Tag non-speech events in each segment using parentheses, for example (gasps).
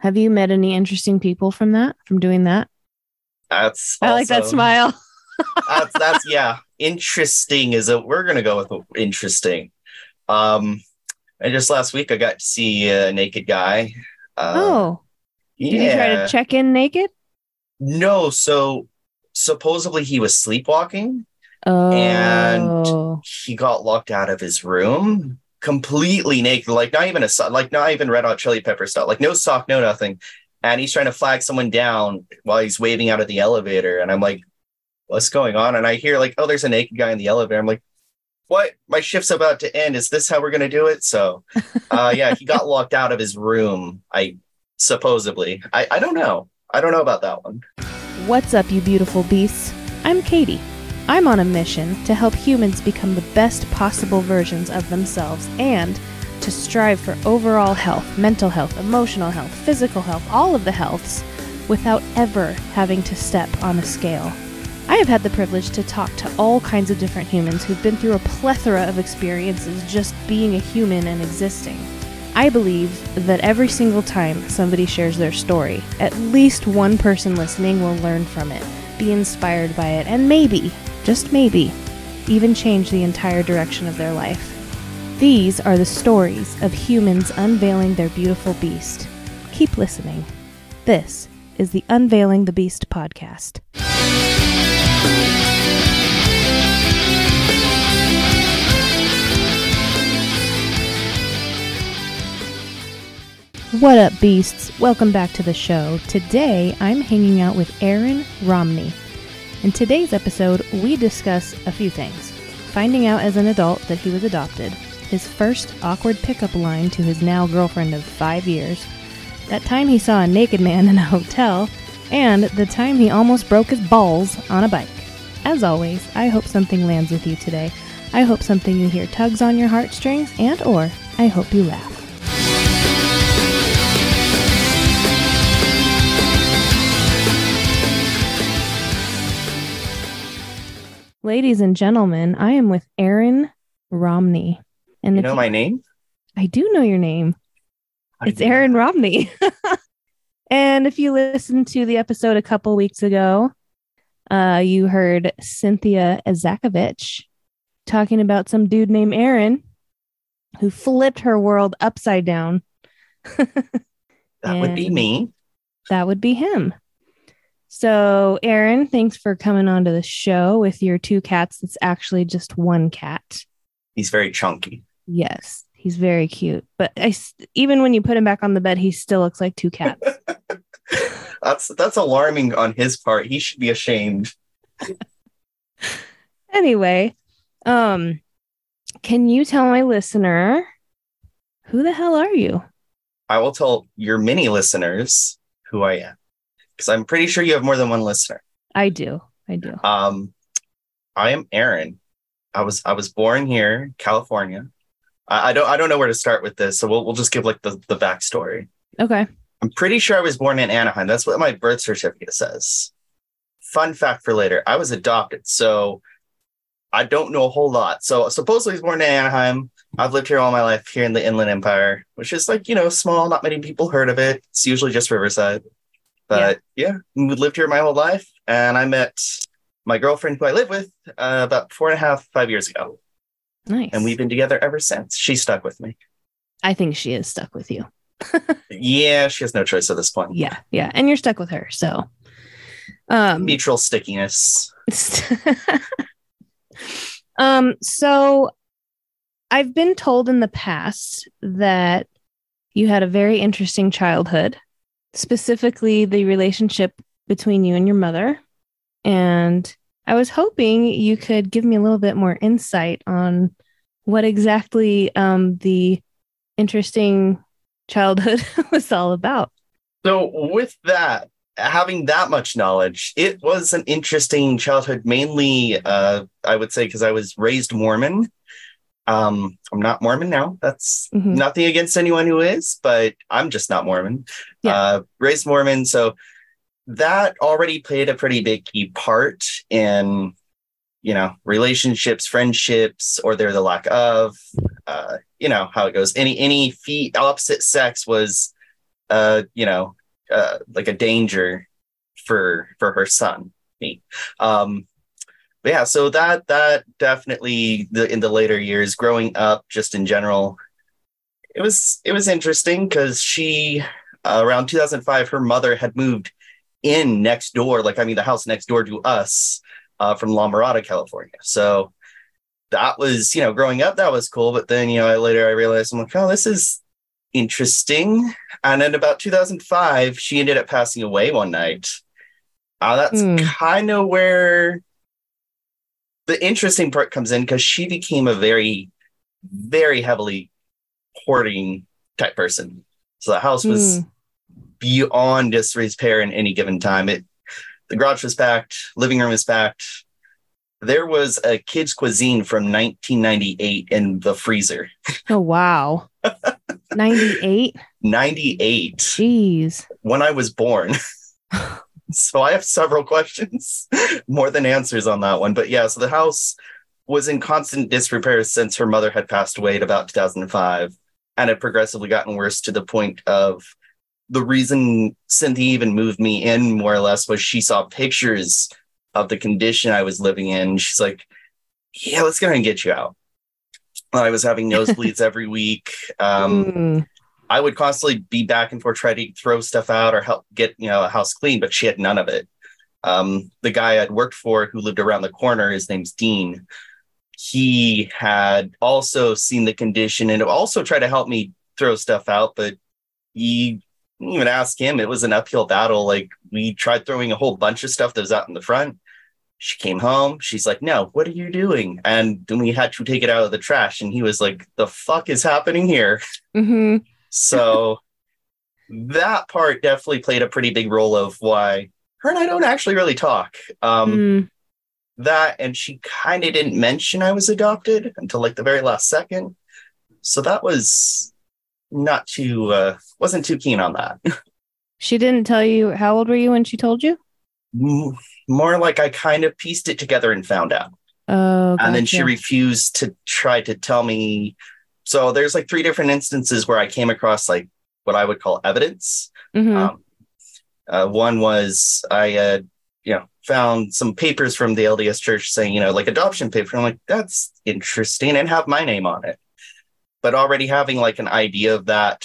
Have you met any interesting people from that, from doing that? That's I like that smile. (laughs) that's that's yeah. Interesting is a we're gonna go with interesting. Um, and just last week I got to see a naked guy. Uh, oh, yeah. did you try to check in naked? No, so supposedly he was sleepwalking. Oh, He got locked out of his room completely naked, like not even a so- like not even red hot chili pepper stuff, like no sock, no nothing. And he's trying to flag someone down while he's waving out of the elevator. And I'm like, what's going on? And I hear like, oh, there's a naked guy in the elevator. I'm like, what? My shift's about to end. Is this how we're gonna do it? So (laughs) uh yeah, he got locked out of his room. I supposedly. I, I don't know. I don't know about that one. What's up, you beautiful beasts? I'm Katie. I'm on a mission to help humans become the best possible versions of themselves and to strive for overall health, mental health, emotional health, physical health, all of the healths, without ever having to step on a scale. I have had the privilege to talk to all kinds of different humans who've been through a plethora of experiences just being a human and existing. I believe that every single time somebody shares their story, at least one person listening will learn from it, be inspired by it, and maybe, just maybe, even change the entire direction of their life. These are the stories of humans unveiling their beautiful beast. Keep listening. This is the Unveiling the Beast podcast. What up, beasts? Welcome back to the show. Today, I'm hanging out with Aaron Romney. In today's episode, we discuss a few things finding out as an adult that he was adopted, his first awkward pickup line to his now girlfriend of five years, that time he saw a naked man (laughs) in a hotel, and the time he almost broke his balls on a bike. As always, I hope something lands with you today. I hope something you hear tugs on your heartstrings, and or I hope you laugh. Ladies and gentlemen, I am with Aaron Romney. And You know my name? I do know your name. I It's. Aaron Romney. (laughs) and if you listened to the episode a couple weeks ago, uh, you heard Cynthia Azakovich talking about some dude named Aaron who flipped her world upside down. (laughs) That would be me. That would be him. So, Aaron, thanks for coming onto the show with your two cats. It's actually just one cat. He's very chunky. Yes, he's very cute. But I, even when you put him back on the bed, he still looks like two cats. (laughs) That's that's alarming on his part. He should be ashamed. (laughs) anyway, um, can you tell my listener who the hell are you? I will tell your many listeners who I am. Because I'm pretty sure you have more than one listener. I do. I do. Um I am Aaron. I was I was born here, in California. I, I don't I don't know where to start with this, so we'll we'll just give like the, the backstory. Okay. I'm pretty sure I was born in Anaheim. That's what my birth certificate says. Fun fact for later I was adopted, so I don't know a whole lot. So supposedly I was born in Anaheim. I've lived here all my life here in the Inland Empire, which is like, you know, small, not many people heard of it. It's usually just Riverside. But yeah, we lived here my whole life. And I met my girlfriend who I live with uh, about four and a half, five years ago. Nice. And we've been together ever since. She stuck with me. I think she is stuck with you. (laughs) Yeah, she has no choice at this point. Yeah. Yeah. And you're stuck with her. So, um, Mutual stickiness. (laughs) um, so I've been told in the past that you had a very interesting childhood, specifically the relationship between you and your mother. And I was hoping you could give me a little bit more insight on what exactly um, the interesting childhood (laughs) was all about. So, with that, having that much knowledge, it was an interesting childhood, mainly, uh, I would say, because I was raised Mormon. Um, I'm not Mormon now. That's Mhm. nothing against anyone who is, but I'm just not Mormon. Yeah. Uh, raised Mormon. So, that already played a pretty big key part in, you know, relationships, friendships, or they're the lack of. Uh, you know how it goes. Any any feet opposite sex was uh, you know, uh, like a danger for for her son, me. Um, but yeah, so that that definitely the in the later years, growing up, just in general, it was it was interesting because she uh, around 2005, her mother had moved in next door, like I mean, the house next door to us uh, from La Mirada, California. So that was, you know, growing up, that was cool. But then, you know, I, later I realized I'm like, oh, this is interesting. And in about 2005, she ended up passing away one night. Uh, that's Hmm. kind of where the interesting part comes in because she became a very, very heavily hoarding type person. So the house was Hmm. beyond disrepair in any given time. It the garage was packed, living room was packed. There was a kids' cuisine from 1998 in the freezer. Oh wow. (laughs) 98? 98 Jeez. when I was born. (laughs) (laughs) so I have several questions, (laughs) more than answers on that one. But yeah, so the house was in constant disrepair since her mother had passed away at about 2005 and had progressively gotten worse to the point of the reason Cynthia even moved me in more or less was she saw pictures of the condition I was living in. She's like, yeah, let's go and get you out. I was having (laughs) nosebleeds every week. Um, Hmm. I would constantly be back and forth trying to throw stuff out or help get you know a house clean, but she had none of it. Um, the guy I'd worked for who lived around the corner, his name's Dean. He had also seen the condition and also tried to help me throw stuff out, but he even ask him. It was an uphill battle. Like we tried throwing a whole bunch of stuff that was out in the front. She came home. She's like, "No, what are you doing?" And then we had to take it out of the trash. And he was like, "The fuck is happening here?" hmm (laughs) So that part definitely played a pretty big role of why her and I don't actually really talk. Um, Hmm. That and she kind of didn't mention I was adopted until like the very last second. So that was not too uh, wasn't too keen on that. (laughs) She didn't tell you how old were you when she told you? More like I kind of pieced it together and found out. Oh, and then she refused to try to tell me. So there's like three different instances where I came across like what I would call evidence. Mhm. Um, uh, one was I, uh, you know, found some papers from the LDS Church saying, you know, like adoption paper. I'm like, that's interesting, and have my name on it. But already having like an idea of that,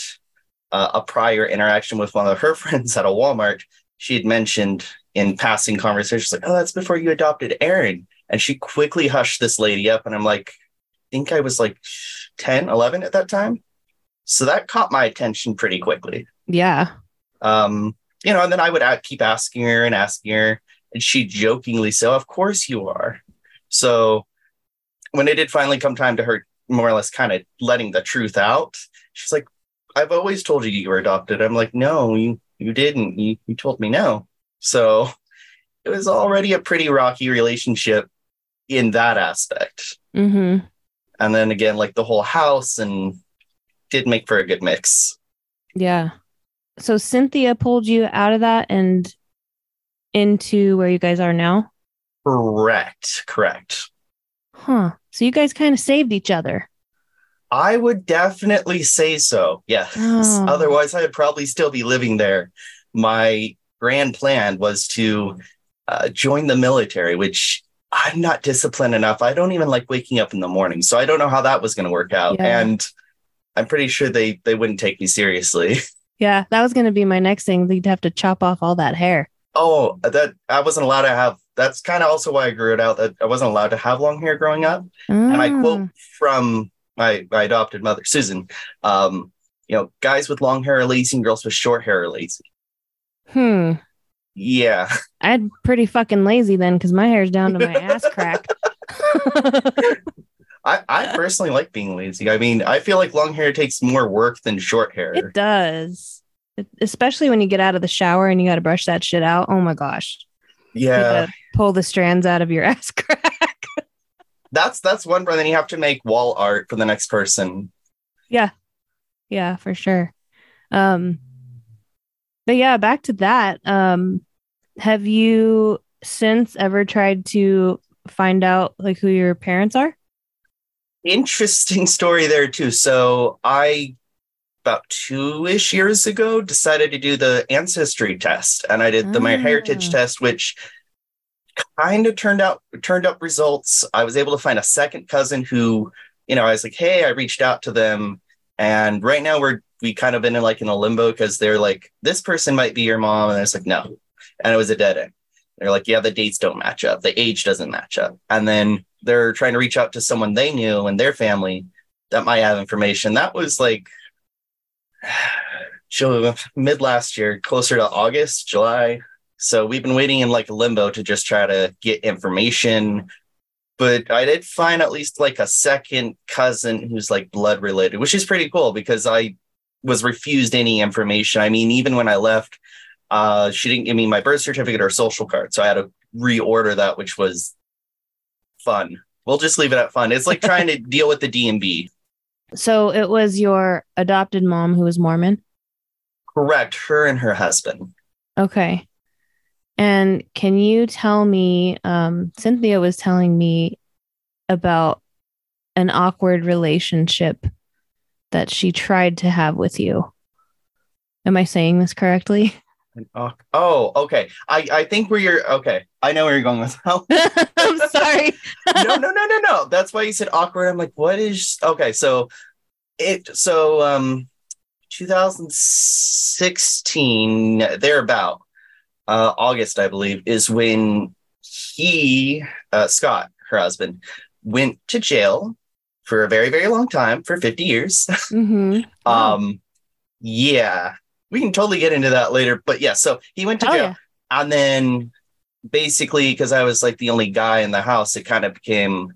uh, a prior interaction with one of her (laughs) friends at a Walmart, she had mentioned in passing conversations, like, oh, that's before you adopted Aaron. And she quickly hushed this lady up. And I'm like, I think I was like 10, 11 at that time. So that caught my attention pretty quickly yeah. um, you know, and then I would keep asking her and asking her, and she jokingly said, "Of course you are." So when it did finally come time to her, more or less, kind of letting the truth out, she's like, "I've always told you you were adopted." I'm like, "No, you you didn't. You you told me no." So it was already a pretty rocky relationship in that aspect. hmm And then again, like the whole house and did make for a good mix. Yeah. So Cynthia pulled you out of that and into where you guys are now? Correct. Correct. Huh. So you guys kind of saved each other. I would definitely say so. Yes. Oh. Otherwise, I'd probably still be living there. My grand plan was to uh, join the military, which I'm not disciplined enough. I don't even like waking up in the morning, so I don't know how that was going to work out. Yeah. And I'm pretty sure they they wouldn't take me seriously. (laughs) Yeah, that was going to be my next thing. They'd have to chop off all that hair. oh, that I wasn't allowed to have. That's kind of also why I grew it out. That I wasn't allowed to have long hair growing up. and I quote from my, my adopted mother, Susan. Um, you know, guys with long hair are lazy, and girls with short hair are lazy. Hmm. Yeah, I'm pretty fucking lazy then because my hair's down to my ass crack. (laughs) (laughs) I, I personally like being lazy. I mean, I feel like long hair takes more work than short hair. it does. It- especially when you get out of the shower and you got to brush that shit out. Oh my gosh. Yeah, pull the strands out of your (laughs) ass crack. that's that's one. But then you have to make wall art for the next person. Yeah. Yeah, for sure. Um, but yeah, back to that. Um, have you since ever tried to find out like who your parents are? Interesting story there too. So I about two ish years ago decided to do the ancestry test, and I did the MyHeritage Ah. test, which kind of turned out turned up results. I was able to find a second cousin who, you know, I was like, hey, I reached out to them, and right now we're we kind of been in like in a limbo because they're like, this person might be your mom, and I was like, no, and it was a dead end. They're like, yeah, the dates don't match up, the age doesn't match up, and then they're trying to reach out to someone they knew and their family that might have information. That was like (sighs) mid last year, closer to August, July. So we've been waiting in like limbo to just try to get information. But I did find at least like a second cousin who's like blood related, which is pretty cool because I was refused any information. I mean, even when I left, uh, she didn't give me my birth certificate or social card. So I had to reorder that, which was fun. We'll just leave it at fun. It's like (laughs) trying to deal with the DMV. So it was your adopted mom who was Mormon. Correct. Her and her husband. Okay. And can you tell me, um, Cynthia was telling me about an awkward relationship that she tried to have with you. Am I saying this correctly? (laughs) Oh, oh, okay. I, I think where you're okay. I know where you're going with that. (laughs) (laughs) I'm sorry. no, no, no, no, no. That's why you said awkward. I'm like, what is okay? So it so um 2016 thereabout uh August, I believe, is when he uh Scott, her husband, went to jail for a very, very long time for 50 years. (laughs) hmm um yeah. We can totally get into that later. But yeah, so he went to Oh, jail yeah. and then basically because I was like the only guy in the house, it kind of became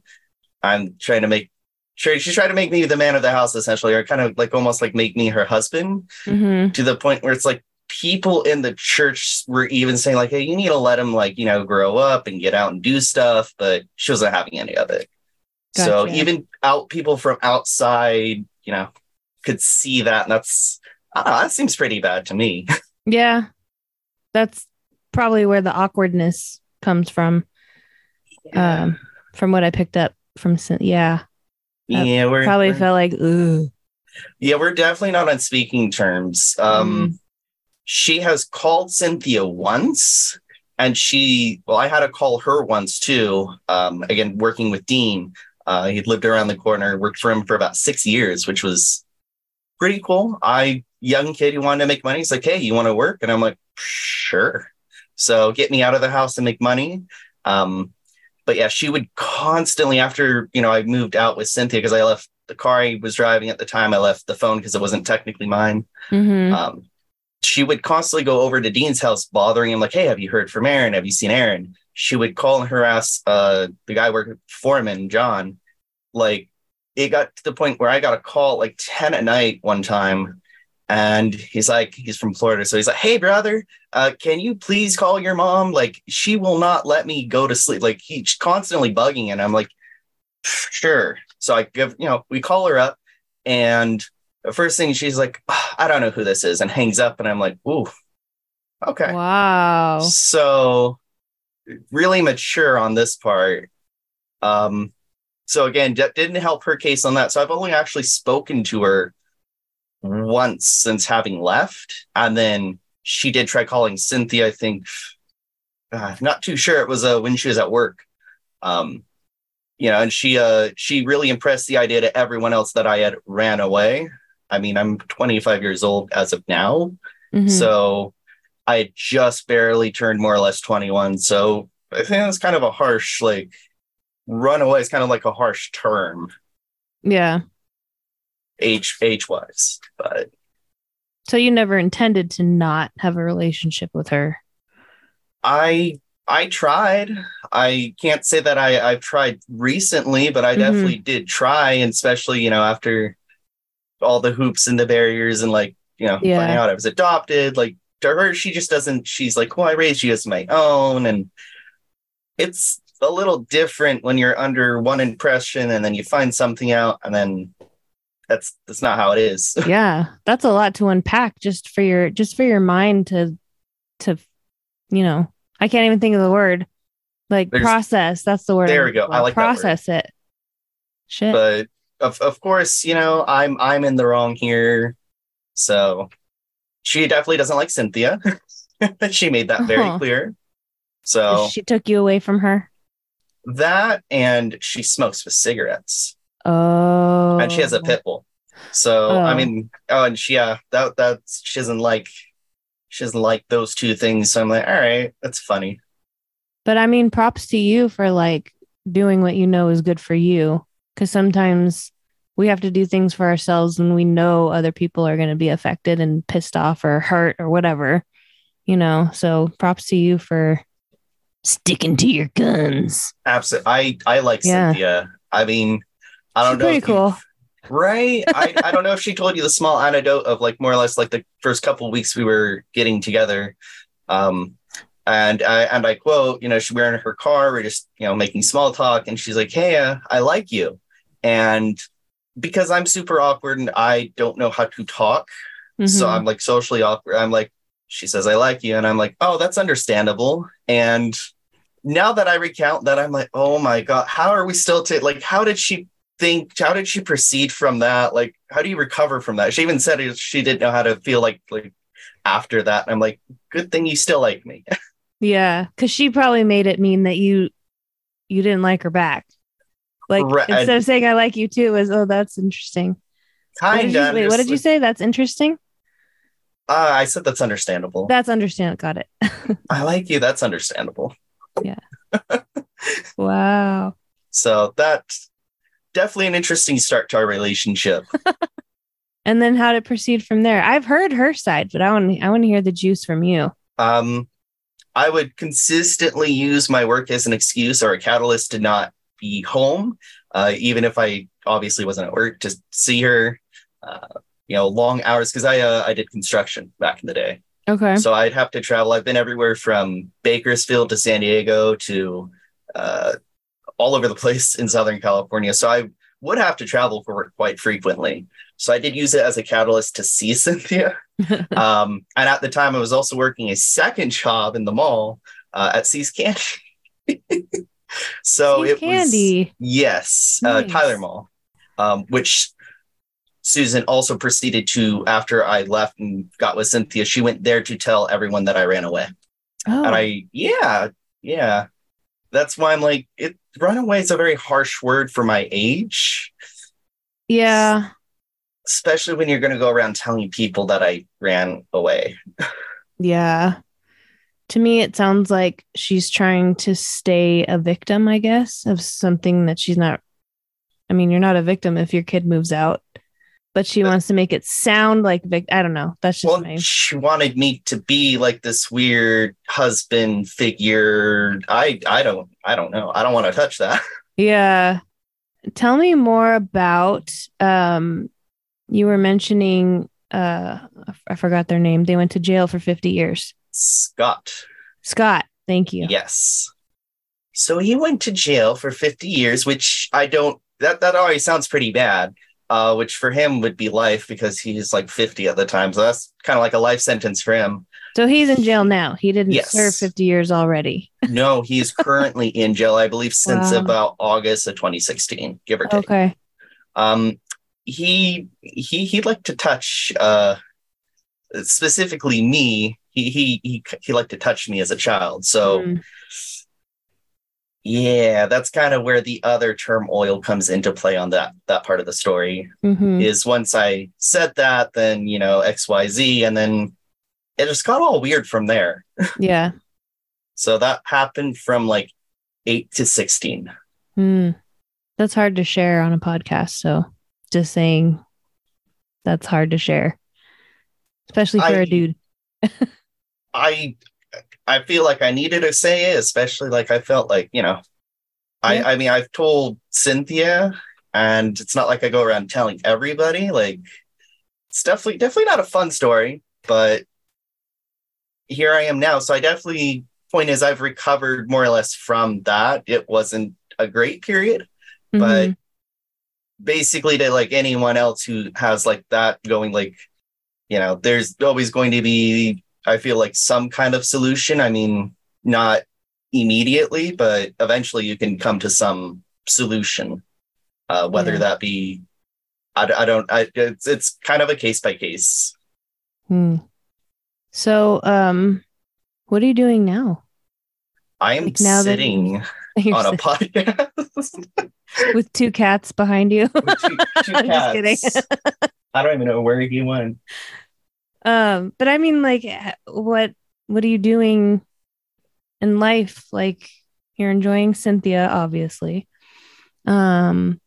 I'm trying to make sure she's trying to make me the man of the house essentially, or kind of like almost like make me her husband hmm to the point where it's like people in the church were even saying like, hey, you need to let him like, you know, grow up and get out and do stuff, but she wasn't having any of it. So even out people from outside, you know, could see that, and that's know, that seems pretty bad to me. (laughs) Yeah. That's probably where the awkwardness comes from. Um, from what I picked up from, yeah, yeah, we're probably we're- felt like, ooh. Yeah, we're definitely not on speaking terms. Um, She has called Cynthia once, and she, well, I had to call her once too. Um, again, working with Dean, uh, he'd lived around the corner, worked for him for about six years, which was pretty cool. I, young kid who wanted to make money, he's like, hey, you want to work? And I'm like, sure. So get me out of the house and make money. Um, but yeah, she would constantly, after, you know, I moved out with Cynthia because I left the car I was driving at the time. I left the phone because it wasn't technically mine. Mhm. Um, she would constantly go over to Dean's house, bothering him, like, "Hey, have you heard from Aaron? Have you seen Aaron?" She would call and harass uh, the guy working foreman, John. Like, it got to the point where I got a call like ten at night one time, and he's like, he's from Florida, so he's like, "Hey, brother, uh, can you please call your mom? Like, she will not let me go to sleep. Like, he's constantly bugging, and I'm like, sure. So I give, you know, we call her up, and the first thing she's like, "Ah, I don't know who this is, and hangs up. And I'm like, ooh, okay. Wow. So really mature on this part. Um, so again, d- didn't help her case on that. So I've only actually spoken to her once since having left, and then she did try calling Cynthia. I think, uh, not too sure. It was uh, when she was at work. Um, you know, and she uh she really impressed the idea to everyone else that I had ran away. I mean, I'm 25 years old as of now. Mhm. So I just barely turned more or less 21. So I think that's kind of a harsh, like, runaway is kind of like a harsh term, yeah. age age wise. But So you never intended to not have a relationship with her. I I tried. I can't say that I I've tried recently, but I Mhm. definitely did try, and especially you know after all the hoops and the barriers and like you know Yeah. finding out I was adopted. Like to her, she just doesn't. She's like, well, I raised you as my own, and it's a little different when you're under one impression and then you find something out, and then that's that's not how it is. (laughs) Yeah. That's a lot to unpack just for your just for your mind to to you know, I can't even think of the word. Like There's- process. That's the word. There we go. I like process it. Shit. but of of course, you know, I'm I'm in the wrong here. So she definitely doesn't like Cynthia. (laughs) she made that very Uh-huh. clear. So She took you away from her. that and she smokes with cigarettes. Oh. and she has a pit bull. So I Oh. mean, oh, and she yeah, that that's she doesn't like she doesn't like those two things. So I'm like, all right, that's funny. But I mean, props to you for like doing what you know is good for you. Because sometimes we have to do things for ourselves when we know other people are going to be affected and pissed off or hurt or whatever, you know. So props to you for sticking to your guns. Absolutely, I I like Yeah. Cynthia. I mean, I don't She's know, pretty if cool. right? I (laughs) I don't know if she told you the small anecdote of like more or less like the first couple of weeks we were getting together. Um, and I and I quote, you know, she we're in her car, we're just you know making small talk, and she's like, "Hey, uh, I like you," and because I'm super awkward and I don't know how to talk, so Mhm. I'm like socially awkward. I'm like, she says, I like you. And I'm like, oh, that's understandable. And now that I recount that, I'm like, oh my God, how are we still to like, how did she think, how did she proceed from that? Like, how do you recover from that? She even said she didn't know how to feel like, like after that. And I'm like, good thing you still like me. (laughs) Yeah, because she probably made it mean that you you didn't like her back. Like Right. instead of saying I like you too, was oh that's interesting. Kind of. wait, what did you say? That's interesting. Uh, I said that's understandable. That's understandable. Got it. (laughs) I like you. That's understandable. Yeah. (laughs) wow. So that's definitely an interesting start to our relationship. (laughs) And then how to proceed from there. I've heard her side, but I want I want to hear the juice from you. um, I would consistently use my work as an excuse or a catalyst to not be home, uh, even if I obviously wasn't at work, to see her. Uh, you know, long hours because I uh, I did construction back in the day, Okay. so I'd have to travel. I've been everywhere from Bakersfield to San Diego to uh, all over the place in Southern California. So I would have to travel for work quite frequently. So I did use it as a catalyst to see (laughs) Cynthia. (laughs) um, and at the time, I was also working a second job in the mall uh, at See's Candy. (laughs) so See's it was candy. yes, uh, Tyler Mall, um, which Susan also proceeded to after I left and got with Cynthia. She went there to tell everyone that I ran away, Oh, and I yeah yeah. That's why I'm like it. Runaway is a very harsh word for my age yeah. especially when you're going to go around telling people that I ran away. Yeah. To me, it sounds like she's trying to stay a victim, I guess, of something that she's not. I mean, you're not a victim if your kid moves out, but she wants to make it sound like vic. I don't know. That's just Well, my. she wanted me to be like this weird husband figure. I I don't I don't know. I don't want to touch that. (laughs) Yeah. Tell me more about. Um, you were mentioning. Uh, I forgot their name. They went to jail for 50 years. Scott. Scott. Thank you. Yes. So he went to jail for 50 years, which I don't that that already sounds pretty bad. Uh, which for him would be life because he's like 50 at the time. So that's kind of like a life sentence for him. So he's in jail now. He didn't Yes. serve 50 years already. (laughs) No, he is currently in jail, I believe, since Wow. about August of 2016, give or take. Okay. Um, he he he'd like to touch uh specifically me. He he he he liked to touch me as a child. So Mm. yeah, that's kind of where the other term oil comes into play on that that part of the story. Mhm. Is once I said that, then you know X Y Z, and then it just got all weird from there. (laughs) Yeah. So that happened from like eight to sixteen. Hmm. That's hard to share on a podcast. So just saying that's hard to share, especially for I- a dude. (laughs) I I feel like I needed to say it, especially like I felt like, you know, I Yeah. I mean I've told Cynthia and it's not like I go around telling everybody. Like it's definitely definitely not a fun story, but here I am now. So I definitely point is I've recovered more or less from that. It wasn't a great period, but Mhm. basically to like anyone else who has like that going like you know there's always going to be i feel like some kind of solution i mean not immediately but eventually you can come to some solution uh whether Yeah. that be i, I don't I, it's, it's kind of a case by case Hmm. So, um, what are you doing now? I am Like, now sitting (laughs) You're on a podcast (laughs) with two cats behind you. two, two (laughs) I'm just kidding. cats. I don't even know where he went. Um, but I mean, like, what what are you doing in life? Like, you're enjoying Cynthia, obviously. Um,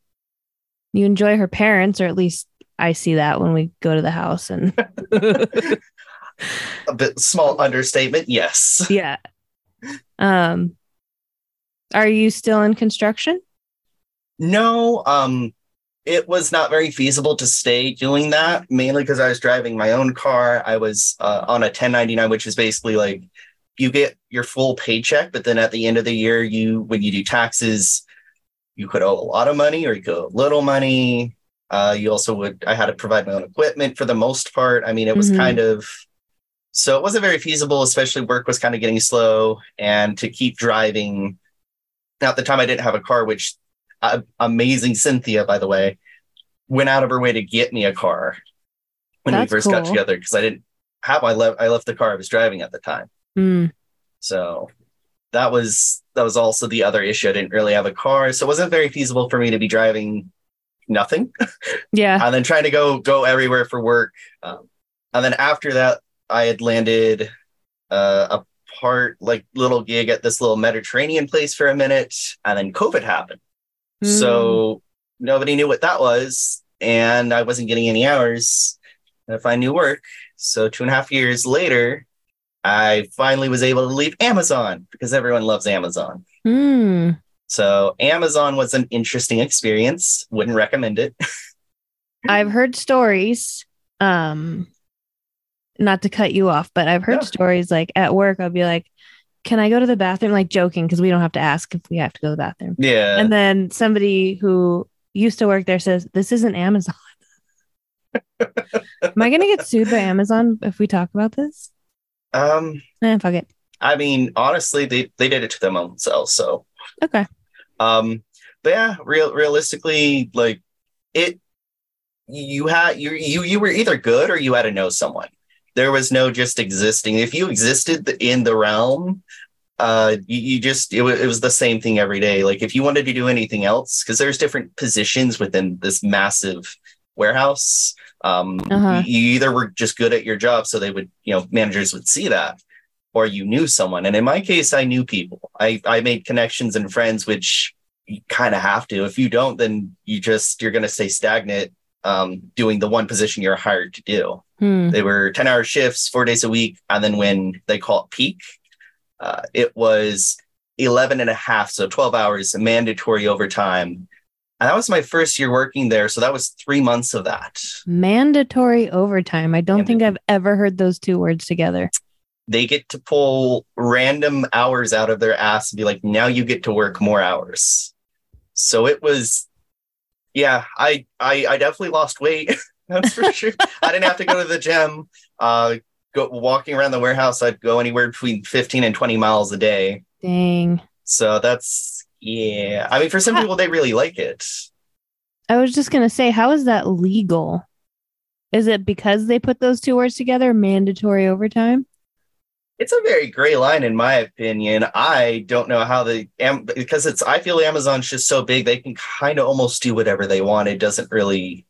you enjoy her parents, or at least I see that when we go to the house and (laughs) A bit small understatement. Yes. yeah. Um, are you still in construction? No, um, it was not very feasible to stay doing that, mainly because I was driving my own car. I was uh, on a 1099, which is basically like you get your full paycheck, but then at the end of the year, you when you do taxes, you could owe a lot of money or you could owe little money. Uh, you also would. I had to provide my own equipment for the most part. I mean, it was Mhm. kind of so it wasn't very feasible, especially work was kind of getting slow, and to keep driving. Now, at the time, I didn't have a car, which uh, amazing Cynthia, by the way, went out of her way to get me a car when That's we first got together because I didn't have. I left. I left the car I was driving at the time. Hmm. So that was that was also the other issue. I didn't really have a car, so it wasn't very feasible for me to be driving nothing (laughs) Yeah. and then trying to go go everywhere for work. Um, and then after that, I had landed uh, a part like little gig at this little Mediterranean place for a minute, and then COVID happened. So nobody knew what that was, and I wasn't getting any hours to find new work. So two and a half years later, I finally was able to leave Amazon because everyone loves Amazon. Hmm. So Amazon was an interesting experience. Wouldn't recommend it. (laughs) I've heard stories. Um, not to cut you off, but I've heard Yeah. stories like at work. I'll be like, "Can I go to the bathroom?" Like joking because we don't have to ask if we have to go to the bathroom. Yeah. And then somebody who used to work there says, "This isn't Amazon." (laughs) Am I gonna get sued by Amazon if we talk about this? um, Eh, fuck it. I mean, honestly, they they did it to them own. So Okay. Um, but yeah, real realistically, like it, you had you you you were either good or you had to know someone. There was no just existing. If you existed in the realm, uh, you, you just it was it was the same thing every day. Like if you wanted to do anything else, because there's different positions within this massive warehouse. Um, Uh-huh. you, you either were just good at your job, so they would, you know, managers would see that, or you knew someone. And in my case, I knew people. I I made connections and friends, which you kind of have to. If you don't, then you just you're going to stay stagnant, um, doing the one position you're hired to do. Hmm. They were ten hour shifts, four days a week, and then when they call it peak, uh, it was 11 and a half, so 12 hours mandatory overtime. And that was my first year working there. So that was three months of that. Mandatory overtime. I don't think I've ever heard those two words together. they get to pull random hours out of their ass and be like, now you get to work more hours. So it was, yeah, I I, I definitely lost weight. (laughs) That's for sure. I didn't have to go to the gym. Uh, go walking around the warehouse. I'd go anywhere between 15 and 20 miles a day. Dang. So that's yeah. I mean, for some people, they really like it. I was just gonna say, how is that legal? Is it because they put those two words together, mandatory overtime? It's a very gray line, in my opinion. I don't know how they am because it's. I feel Amazon's just so big; they can kind of almost do whatever they want. It doesn't really.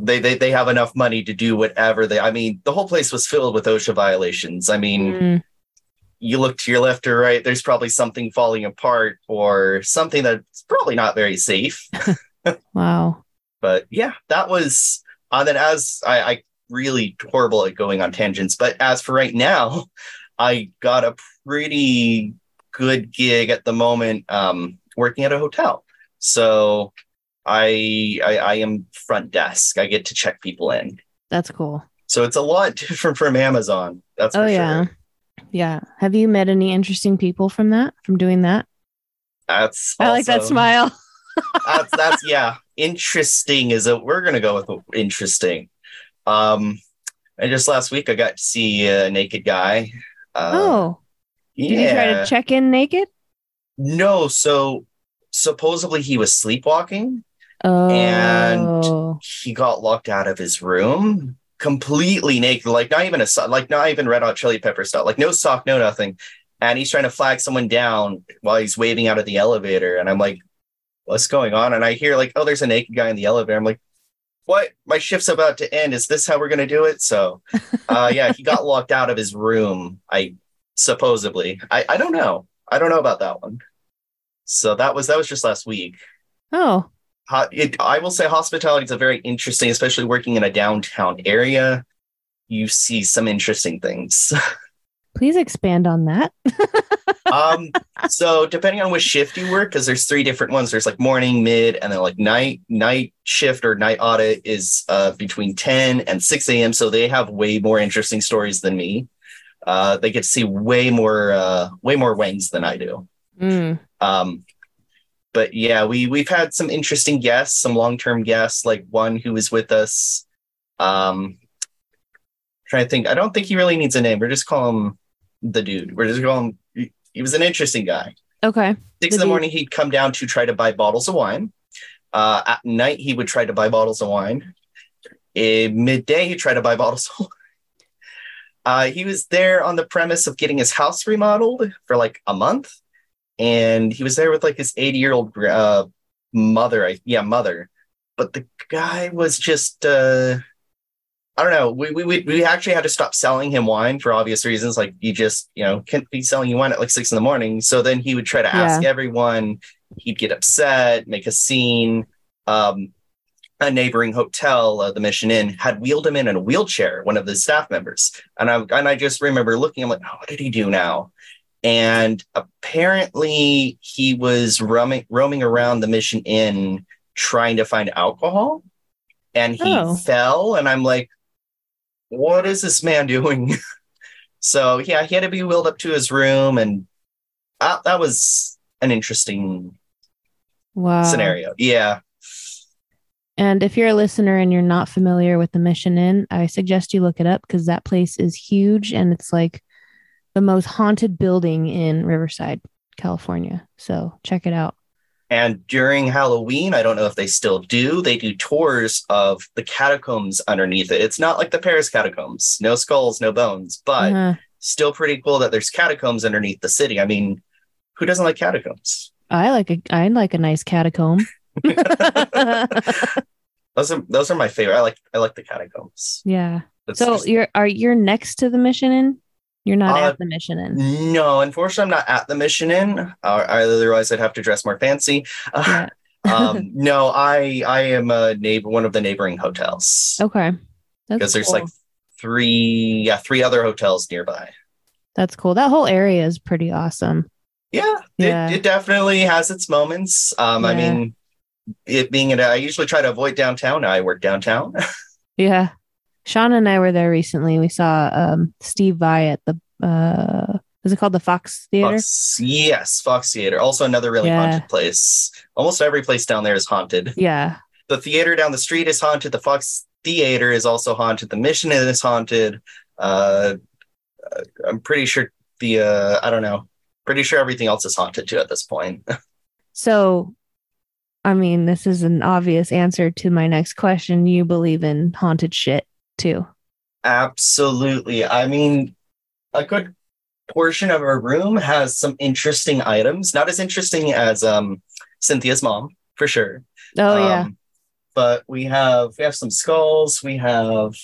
They, they they have enough money to do whatever they. I mean, the whole place was filled with OSHA violations. I mean, Mm, you look to your left or right, there's probably something falling apart or something that's probably not very safe. (laughs) wow. but yeah, that was. And then as I, I really horrible at going on tangents, but as for right now, (laughs) I got a pretty good gig at the moment, um, working at a hotel. So I, I I am front desk. I get to check people in. That's cool. So it's a lot (laughs) different from Amazon. That's Oh for yeah. sure. Yeah. Have you met any interesting people from that? From doing that? That's I like that smile. (laughs) that's that's yeah. Interesting is a we're gonna go with interesting. Um, and just last week I got to see a naked guy. Uh, oh. Did you try to check in naked? No, so supposedly he was sleepwalking. Oh. He got locked out of his room completely naked, like not even a so- like not even red hot chili pepper style, like no sock, no nothing. And he's trying to flag someone down while he's waving out of the elevator. And I'm like, what's going on? And I hear like, oh, there's a naked guy in the elevator. I'm like, what? My shift's about to end. Is this how we're gonna do it? So (laughs) uh yeah, he got locked out of his room. I supposedly. I, I don't know. I don't know about that one. So that was that was just last week. Oh, it, I will say hospitality is a very interesting, especially working in a downtown area. You see some interesting things. (laughs) please expand on that. (laughs) um, so depending on which shift you work, because there's three different ones. There's like morning, mid, and then like night. Night shift or night audit is uh, between 10 and 6 a.m. So they have way more interesting stories than me. Uh, they get to see way more, uh, way more wangs than I do. Mm. Um, but yeah, we we've had some interesting guests, some long term guests, like one who was with us. Um, trying to think, I don't think he really needs a name. We're just call him the dude. We're just going. He, was an interesting guy. Okay. Six in The the dude. morning, he'd come down to try to buy bottles of wine. Uh, at night, he would try to buy bottles of wine. In midday, he tried to buy (laughs) bottles of wine. Uh, he was there on the premise of getting his house remodeled for like a month. And he was there with like his 80 year old uh, mother. I, yeah, mother. But the guy was just, uh, I don't know. We, we, we, we actually had to stop selling him wine for obvious reasons. Like, you just, you know, can't be selling you wine at like six in the morning. So then he would try to ask everyone. He'd get upset, make a scene. Um, a neighboring hotel, uh, the Mission Inn, had wheeled him in in a wheelchair, one of the staff members. And I, and I just remember looking, I'm like, oh, what did he do now? And apparently he was roaming, roaming around the Mission Inn trying to find alcohol. And he Oh. fell. And I'm like, what is this man doing? (laughs) so yeah, he had to be wheeled up to his room. And that, that was an interesting Wow. scenario. Yeah. And if you're a listener and you're not familiar with the Mission Inn, I suggest you look it up because that place is huge and it's like the most haunted building in Riverside, California. So check it out. And during Halloween, I don't know if they still do, they do tours of the catacombs underneath it. It's not like the Paris catacombs, no skulls, no bones, but Uh-huh. still pretty cool that there's catacombs underneath the city. I mean, who doesn't like catacombs? I like a I like a nice catacomb. (laughs) (laughs) Those are those are my favorite. I like I like the catacombs. yeah. That's So just- you're are you're next to the Mission Inn? You're not Uh, at the Mission Inn. no, unfortunately, I'm not at the Mission Inn. Or otherwise, I'd have to dress more fancy. Uh, Yeah. (laughs) um, (laughs) no, I I am a neighbor, one of the neighboring hotels Okay. Because there's cool. like three, yeah, three other hotels nearby. That's cool. That whole area is pretty awesome. Yeah, Yeah. It, it definitely has its moments. Um, I mean, it being in, I usually try to avoid downtown. I work downtown. (laughs) Yeah. Sean and I were there recently. We saw um Steve Vai at the uh is it called the Fox Theater? Fox, yes, Fox Theater. Also another really Yeah. haunted place. Almost every place down there is haunted. Yeah. The theater down the street is haunted. The Fox Theater is also haunted. The Mission is haunted. Uh, uh, I'm pretty sure the uh, I don't know. Pretty sure everything else is haunted too at this point. (laughs) So I mean, this is an obvious answer to my next question. You believe in haunted shit too. Absolutely. I mean, a good portion of our room has some interesting items. Not as interesting as um, Cynthia's mom, for sure. Oh yeah. Um, but we have we have some skulls. We have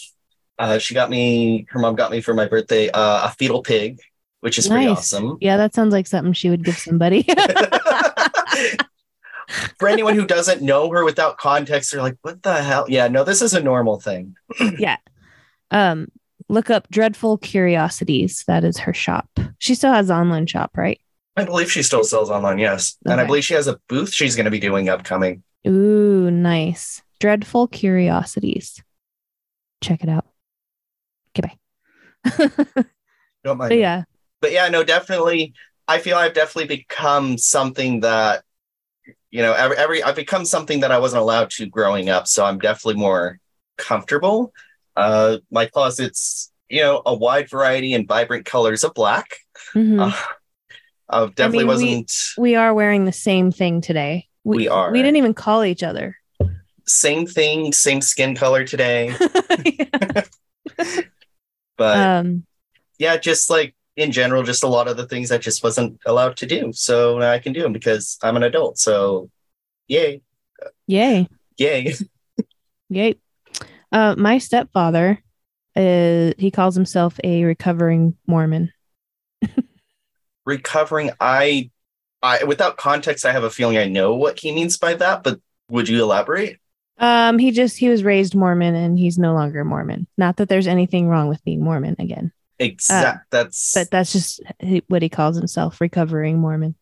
uh, she got me. Her mom got me for my birthday uh, a fetal pig, which is pretty awesome. Yeah, that sounds like something she would give somebody. (laughs) (laughs) (laughs) for anyone who doesn't know her without context, they're like, "What the hell?" Yeah, no, this is a normal thing. (clears throat) Yeah. Um look up Dreadful Curiosities. That is her shop. She still has online shop, right? I believe she still sells online, yes, and I believe she has a booth she's going to be doing upcoming. Ooh, nice. Dreadful Curiosities. Check it out. Okay, bye. Don't mind. but yeah, but yeah, no, definitely. I feel I've definitely become something that, you know, every, every I've become something that I wasn't allowed to growing up. So I'm definitely more comfortable. Uh, my closet's, you know, a wide variety and vibrant colors of black. Mhm. Uh, I definitely mean, wasn't we are wearing the same thing today. We are. We didn't even call each other. same thing, same skin color today. (laughs) (laughs) but um, yeah, just like in general, just a lot of the things I just wasn't allowed to do. So now I can do them because I'm an adult. So yay, yay, yay. (laughs) yay. Uh, my stepfather, uh, he calls himself a recovering Mormon. (laughs) Recovering, I, I without context, I have a feeling I know what he means by that. But would you elaborate? Um, he just he was raised Mormon and he's no longer Mormon. Not that there's anything wrong with being Mormon again. Exact. Uh, that's but that's just what he calls himself, recovering Mormon.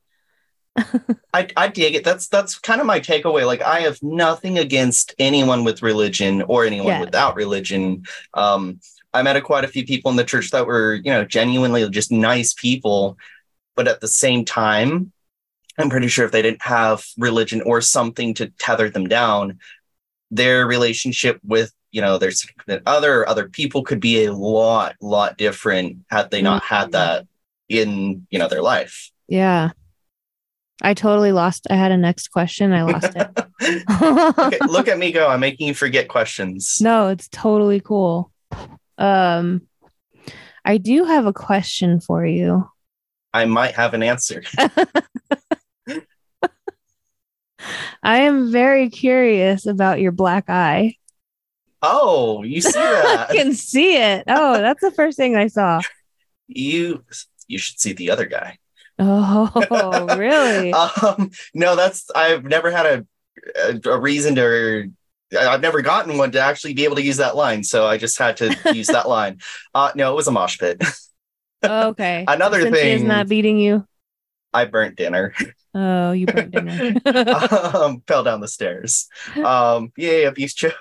(laughs) I, I dig it. That's that's kind of my takeaway. Like I have nothing against anyone with religion or anyone Yeah. without religion. Um, I met a, quite a few people in the church that were, you know, genuinely just nice people, but at the same time, I'm pretty sure if they didn't have religion or something to tether them down, their relationship with, you know, there's other other people could be a lot, lot different had they not had Mhm. that in, you know, their life. Yeah. I totally lost. I had a next question. I lost it. (laughs) okay, look at me go. I'm making you forget questions. no, it's totally cool. Um, I do have a question for you. I might have an answer. (laughs) I am very curious about your black eye. Oh, you see (laughs) that? I can see it. Oh, that's the first thing I saw. you you should see the other guy. Oh, (laughs) really? Um, no, that's I've never had a a, a reason to. I've never gotten one to actually be able to use that line, so I just had to use that line. Uh, no, it was a mosh pit. okay. (laughs) Another Cynthia's thing- not beating you. I burnt dinner. Oh, you burnt dinner. um, fell down the stairs. Um, yay, abuse jokes.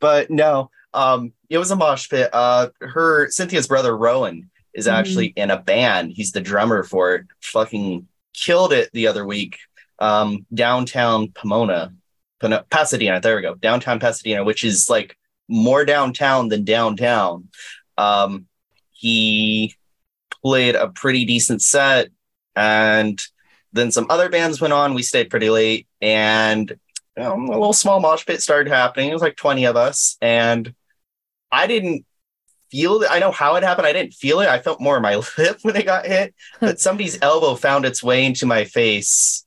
But no, um, it was a mosh pit. Uh, her Cynthia's brother Rowan is Mhm. actually in a band. He's the drummer for it. Fucking killed it the other week. Um, downtown Pomona, Pano- Pasadena. There we go. Downtown Pasadena, which is like more downtown than downtown. Um, he played a pretty decent set and then some other bands went on. We stayed pretty late, and um, a little small mosh pit started happening. It was like 20 of us, and I didn't feel it. I know how it happened. I didn't feel it. I felt more in my (laughs) lip when it got hit, but (laughs) somebody's elbow found its way into my face,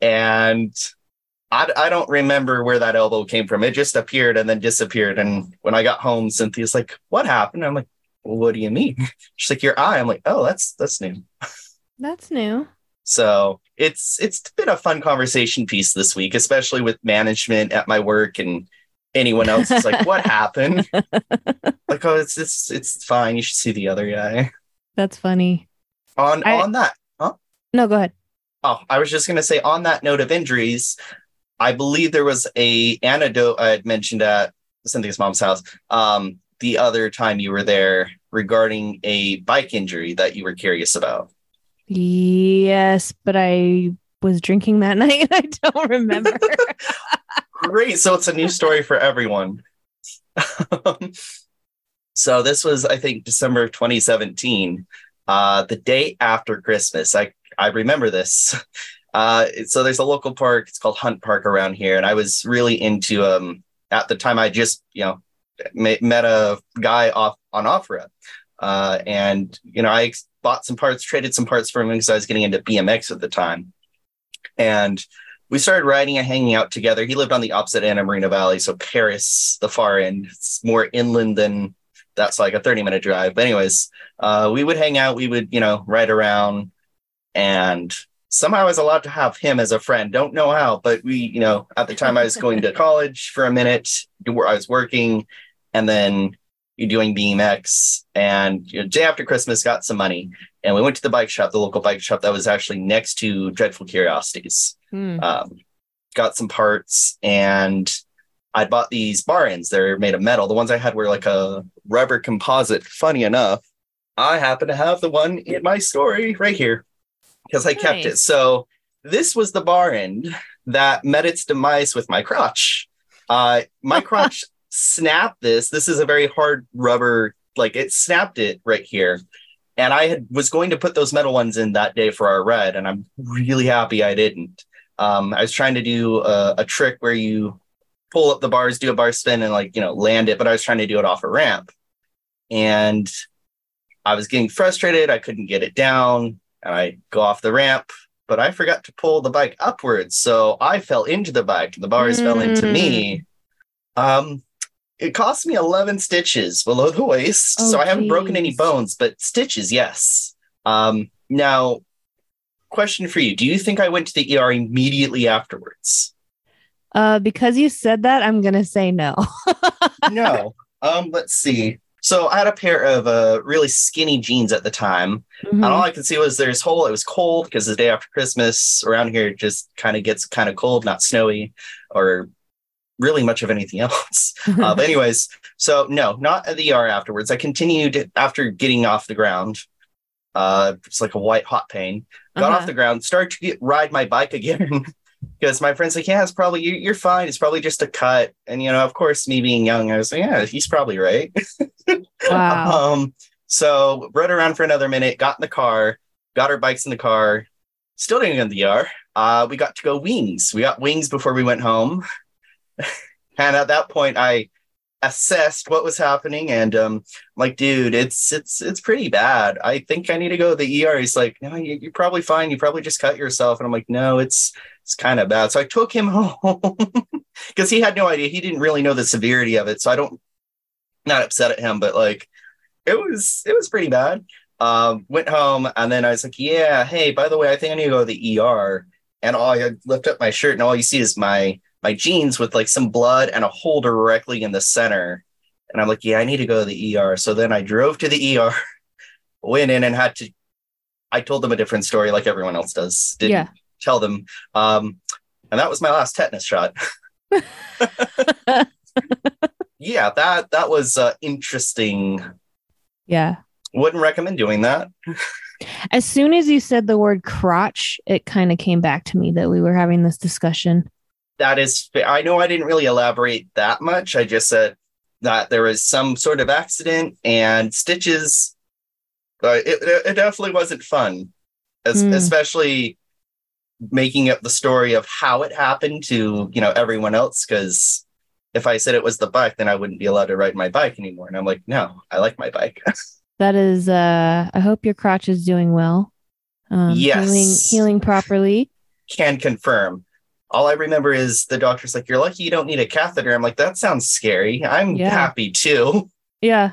and I, I don't remember where that elbow came from. It just appeared and then disappeared. And when I got home, Cynthia's like, "What happened?" I'm like, well, "What do you mean?" (laughs) She's like, "Your eye." I'm like, "Oh, that's that's new." That's new. So it's it's been a fun conversation piece this week, especially with management at my work and anyone else is like, "What (laughs) happened?" like, "Oh, it's it's it's fine. You should see the other guy." That's funny. On I- on that, huh? No, go ahead. oh, I was just gonna say on that note of injuries, I believe there was a antidote I had mentioned at Cynthia's mom's house um, the other time you were there regarding a bike injury that you were curious about. Yes, but I was drinking that (laughs) night. I don't remember. Great. So it's a new story for everyone. (laughs) so this was, I think, December 2017, uh, the day after Christmas. I, I remember this. (laughs) Uh, so there's a local park. It's called Hunt Park around here. And I was really into, um, at the time I just, you know, met a guy off on off-road. Uh, and, you know, I bought some parts, traded some parts for him because I was getting into BMX at the time. And we started riding and hanging out together. He lived on the opposite end of Moreno Valley, so Perris, the far end. It's more inland than that's like a 30 minute drive. But anyways, uh, we would hang out, we would, you know, ride around and somehow I was allowed to have him as a friend. Don't know how, but we, you know, at the time I was going to (laughs) college for a minute, where I was working and then you're doing BMX and you know, day after Christmas got some money and we went to the bike shop, the local bike shop that was actually next to Dreadful Curiosities Hmm. um, got some parts and I bought these bar ends. They're made of metal. The ones I had were like a rubber composite. Funny enough, I happen to have the one in my story right here because I kept it. So this was the bar end that met its demise with my crotch. Uh, my (laughs) crotch snapped this. This is a very hard rubber, like it snapped it right here. And I had was going to put those metal ones in that day for our red, and I'm really happy I didn't. Um, I was trying to do a, a trick where you pull up the bars, do a bar spin, and like you know land it. But I was trying to do it off a ramp, and I was getting frustrated. I couldn't get it down, and I go off the ramp, but I forgot to pull the bike upwards, so I fell into the bike. The bars fell into me. Um, it cost me 11 stitches below the waist, Oh, so I haven't broken any bones, but stitches, yes. Um, now, question for you: Do you think I went to the ER immediately afterwards? Uh, because you said that, I'm gonna say no. (laughs) no. Um, let's see. So I had a pair of uh, really skinny jeans at the time, Mhm. and all I could see was there's hole. It was cold because the day after Christmas around here it just kind of gets kind of cold, not snowy or really much of anything else. (laughs) uh, but anyways, so no, not at the ER afterwards. I continued after getting off the ground. Uh, it's like a white hot pain. Got Uh-huh. off the ground, started to get, ride my bike again. (laughs) Because my friend's like, yeah, it's probably you, you're fine. It's probably just a cut, and you know, of course, me being young, I was like, yeah, he's probably right. (laughs) Wow. Um, so rode around for another minute, got in the car, got our bikes in the car, still didn't get in the ER. Uh, we got to go wings. We got wings before we went home. And at that point, I assessed what was happening and um like dude it's it's it's pretty bad. I think i need to go to the er he's like no you, you're probably fine. You probably just cut yourself. And i'm like no it's it's kind of bad. So i took him (laughs) home because he had no idea. He didn't really know the severity of it. So i don't not upset at him but like it was it was pretty bad. Um went home and then i was like yeah hey by the way i think i need to go to the er and all i lift up my shirt and all you see is my my jeans with like some blood and a hole directly in the center and i'm like yeah i need to go to the er so then i drove to the er (laughs) went in and had to i told them a different story like everyone else does didn't yeah. tell them um and that was my last tetanus shot (laughs) yeah that that was uh, interesting Yeah. wouldn't recommend doing that (laughs) As soon as you said the word crotch, it kind of came back to me that we were having this discussion. That is i know i didn't really elaborate that much i just said that there was some sort of accident and stitches uh, it, it, it definitely wasn't fun As, Hmm. especially making up the story of how it happened to you know everyone else because if i said it was the bike then i wouldn't be allowed to ride my bike anymore and i'm like no i like my bike (laughs) That is uh I hope your crotch is doing well. Um Yes. healing healing properly. can confirm all i remember is the doctor's like you're lucky you don't need a catheter i'm like that sounds scary i'm Yeah. happy too Yeah.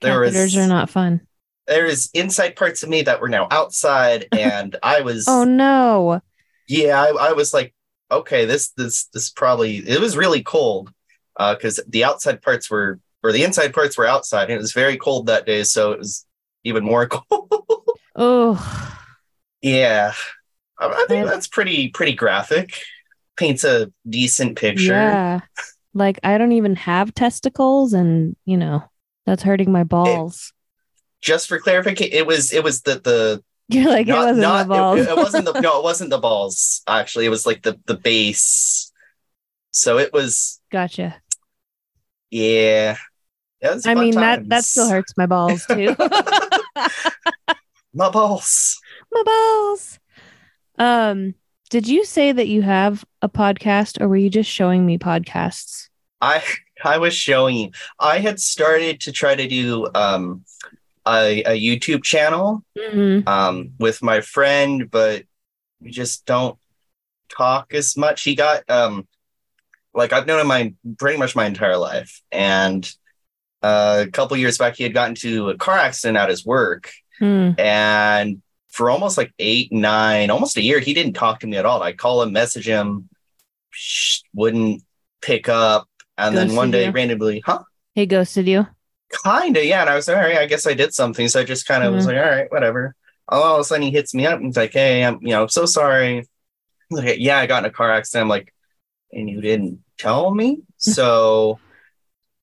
There was- Catheters are not fun. there is inside parts of me that were now outside (laughs) and i was Oh no. yeah I, I was like okay this this this probably it was really cold uh because the outside parts were or the inside parts were outside and it was very cold that day so it was even more (laughs) cold Oh. yeah I, I think that's pretty pretty graphic paints a decent picture Yeah. Like I don't even have testicles and, you know, that's hurting my balls. just for clarification it was it was the the (laughs) You're like not- it wasn't not- the balls. It, it wasn't the (laughs) no it wasn't the balls actually it was like the the base so it was gotcha. yeah was I mean that that still hurts my balls too. (laughs) my balls my balls. Um, did you say that you have a podcast or were you just showing me podcasts? I I was showing you. I had started to try to do um a, a YouTube channel Mm-hmm. um with my friend, but we just don't talk as much. He got um like I've known him my pretty much my entire life, and uh, a couple years back he had gotten into a car accident at his work, Hmm. and for almost like eight, nine, almost a year, he didn't talk to me at all. I call him, message him, sh- wouldn't pick up, and then one day you? randomly, huh? He ghosted you. Kinda, yeah. And I was like, all right, I guess I did something. So I just kind of was Mhm. like, all right, whatever. All of a sudden he hits me up and he's like, hey, I'm, you know, I'm so sorry. I'm like, yeah, I got in a car accident. I'm like, and you didn't tell me. (laughs) So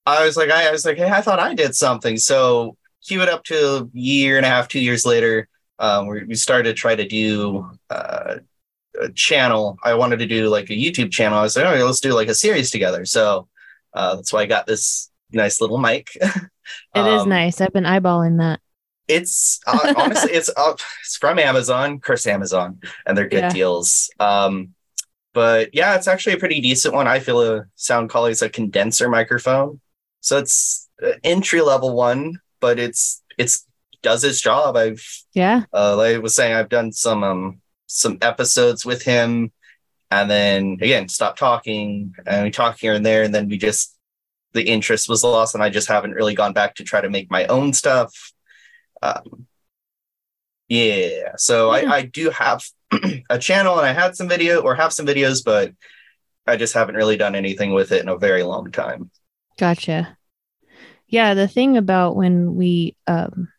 I was like, I, I was like, hey, I thought I did something. So cue it up to a year and a half, two years later. Um, we, we started to try to do uh, a channel. I wanted to do like a YouTube channel. I was like, oh, let's do like a series together. So uh, that's why I got this nice little mic. (laughs) It is Um, nice. I've been eyeballing that. It's uh, honestly, it's uh, it's from Amazon, curse Amazon, and they're good Yeah. deals. Um, but yeah, it's actually a pretty decent one. I feel a sound quality is a condenser microphone, so it's an entry level one, but it's it's does his job. I've Yeah. uh, like I was saying, I've done some um some episodes with him, and then again stopped talking, and we talk here and there, and then we just the interest was lost, and I just haven't really gone back to try to make my own stuff. Um, yeah, so Yeah. I I do have (clears throat) a channel, and I had some video or have some videos, but I just haven't really done anything with it in a very long time. Gotcha. Yeah, the thing about when we um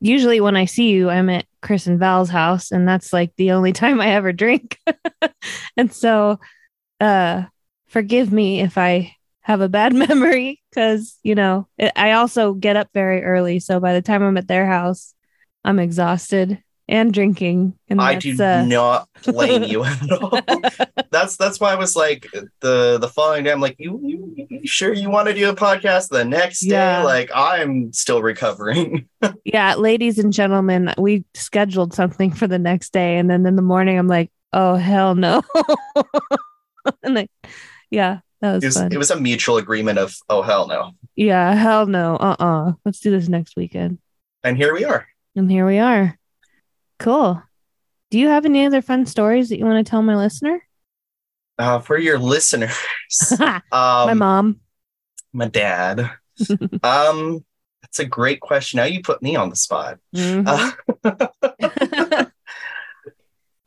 usually when I see you, I'm at Chris and Val's house, and that's like the only (laughs) time I ever drink. (laughs) and so uh forgive me if I have a bad (laughs) memory because you know it, I also get up very early. So by the time I'm at their house, I'm exhausted and drinking. And I do uh, not blame you at (laughs) all. that's that's why I was like the the following day. I'm like, you, you, you sure you want to do a podcast the next day? Like I'm still recovering. (laughs) yeah, ladies and gentlemen, we scheduled something for the next day, and then in the morning, I'm like, oh hell no, (laughs) and like, yeah, that was, It was, fun. it was a mutual agreement of oh hell no, yeah, hell no, uh, uh Let's do this next weekend, and here we are. and here we are. Cool. Do you have any other fun stories that you want to tell my listener? Uh, for your listeners, (laughs) my um, mom. my dad. (laughs) um, that's a great question. Now you put me on the spot. Mhm. Uh,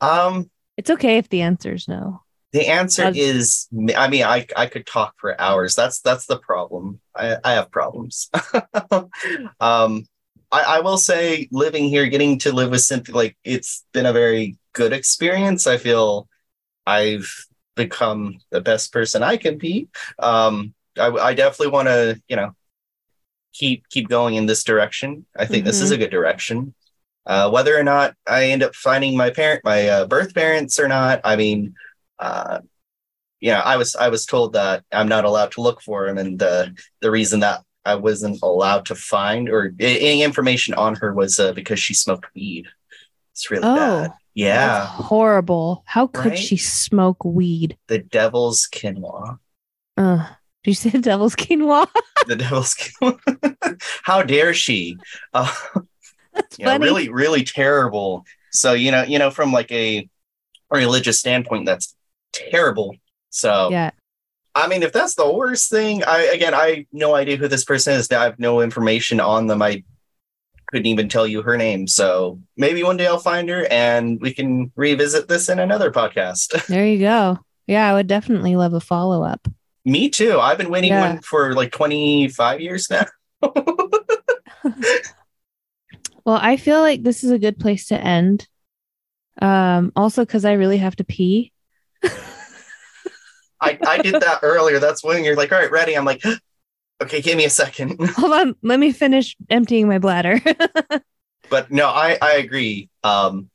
(laughs) um, it's okay if the answer is no. The answer How's- is, I mean, I I could talk for hours. That's that's the problem. I I have problems. um, I I will say, living here, getting to live with Cynthia, like it's been a very good experience. I feel I've become the best person I can be. Um, I I definitely want to, you know, keep keep going in this direction. I think this is a good direction. Uh, whether or not I end up finding my parent, my uh, birth parents or not, I mean, uh, yeah, I was I was told that I'm not allowed to look for them, and uh, the reason that I wasn't allowed to find or any information on her was uh, because she smoked weed. It's really Oh, bad. Yeah, horrible. How could Right? she smoke weed? the devil's quinoa. Uh, did you say the devil's quinoa? (laughs) The devil's quinoa. (laughs) How dare she? Uh, That's you know, funny. really, really terrible. So you know, you know, from like a religious standpoint, that's terrible. So Yeah. I mean, if that's the worst thing, I again, I have no idea who this person is. I have no information on them. I couldn't even tell you her name. So maybe one day I'll find her and we can revisit this in another podcast. (laughs) There you go. Yeah, I would definitely love a follow up. Me too. I've been waiting Yeah. one for like 25 years now. (laughs) Well, I feel like this is a good place to end. Um, also because I really have to pee. (laughs) I, I did that earlier. That's when you're like, all right, ready. I'm like, (gasps) okay, give me a second. (laughs) Hold on, let me finish emptying my bladder. (laughs) but no, I, I agree. Um,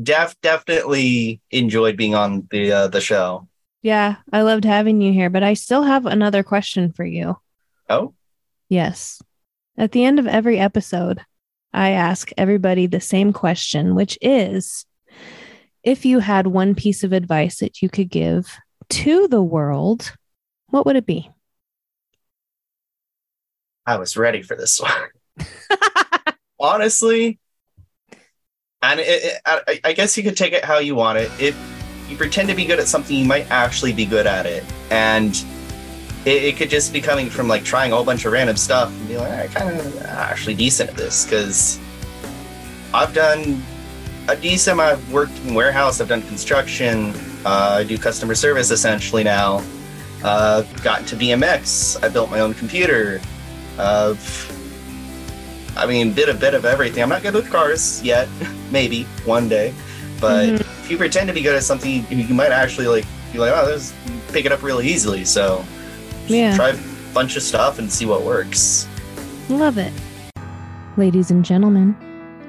def definitely enjoyed being on the uh, the show. yeah, I loved having you here, but I still have another question for you. Oh, Yes. At the end of every episode, I ask everybody the same question, which is if you had one piece of advice that you could give to the world, what would it be? I was ready for this one. (laughs) (laughs) Honestly, and it, it, I, I guess you could take it how you want it. If you pretend to be good at something, you might actually be good at it, and it, it could just be coming from like trying a whole bunch of random stuff and be like, I kind of actually decent at this because I've done a decent. amount. I've worked in warehouse. I've done construction. Uh, I do customer service essentially now. Uh, got into BMX. I built my own computer. Uh, I mean, bit a bit of everything. I'm not good with cars yet. (laughs) Maybe one day, but Mhm. if you pretend to be good at something, you, you might actually like be like, oh, this pick it up really easily. So Yeah. try a bunch of stuff and see what works. Love it. Ladies and gentlemen,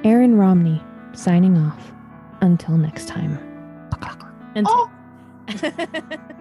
Aaron Romney signing off. Until next time. Oh. Until- (laughs)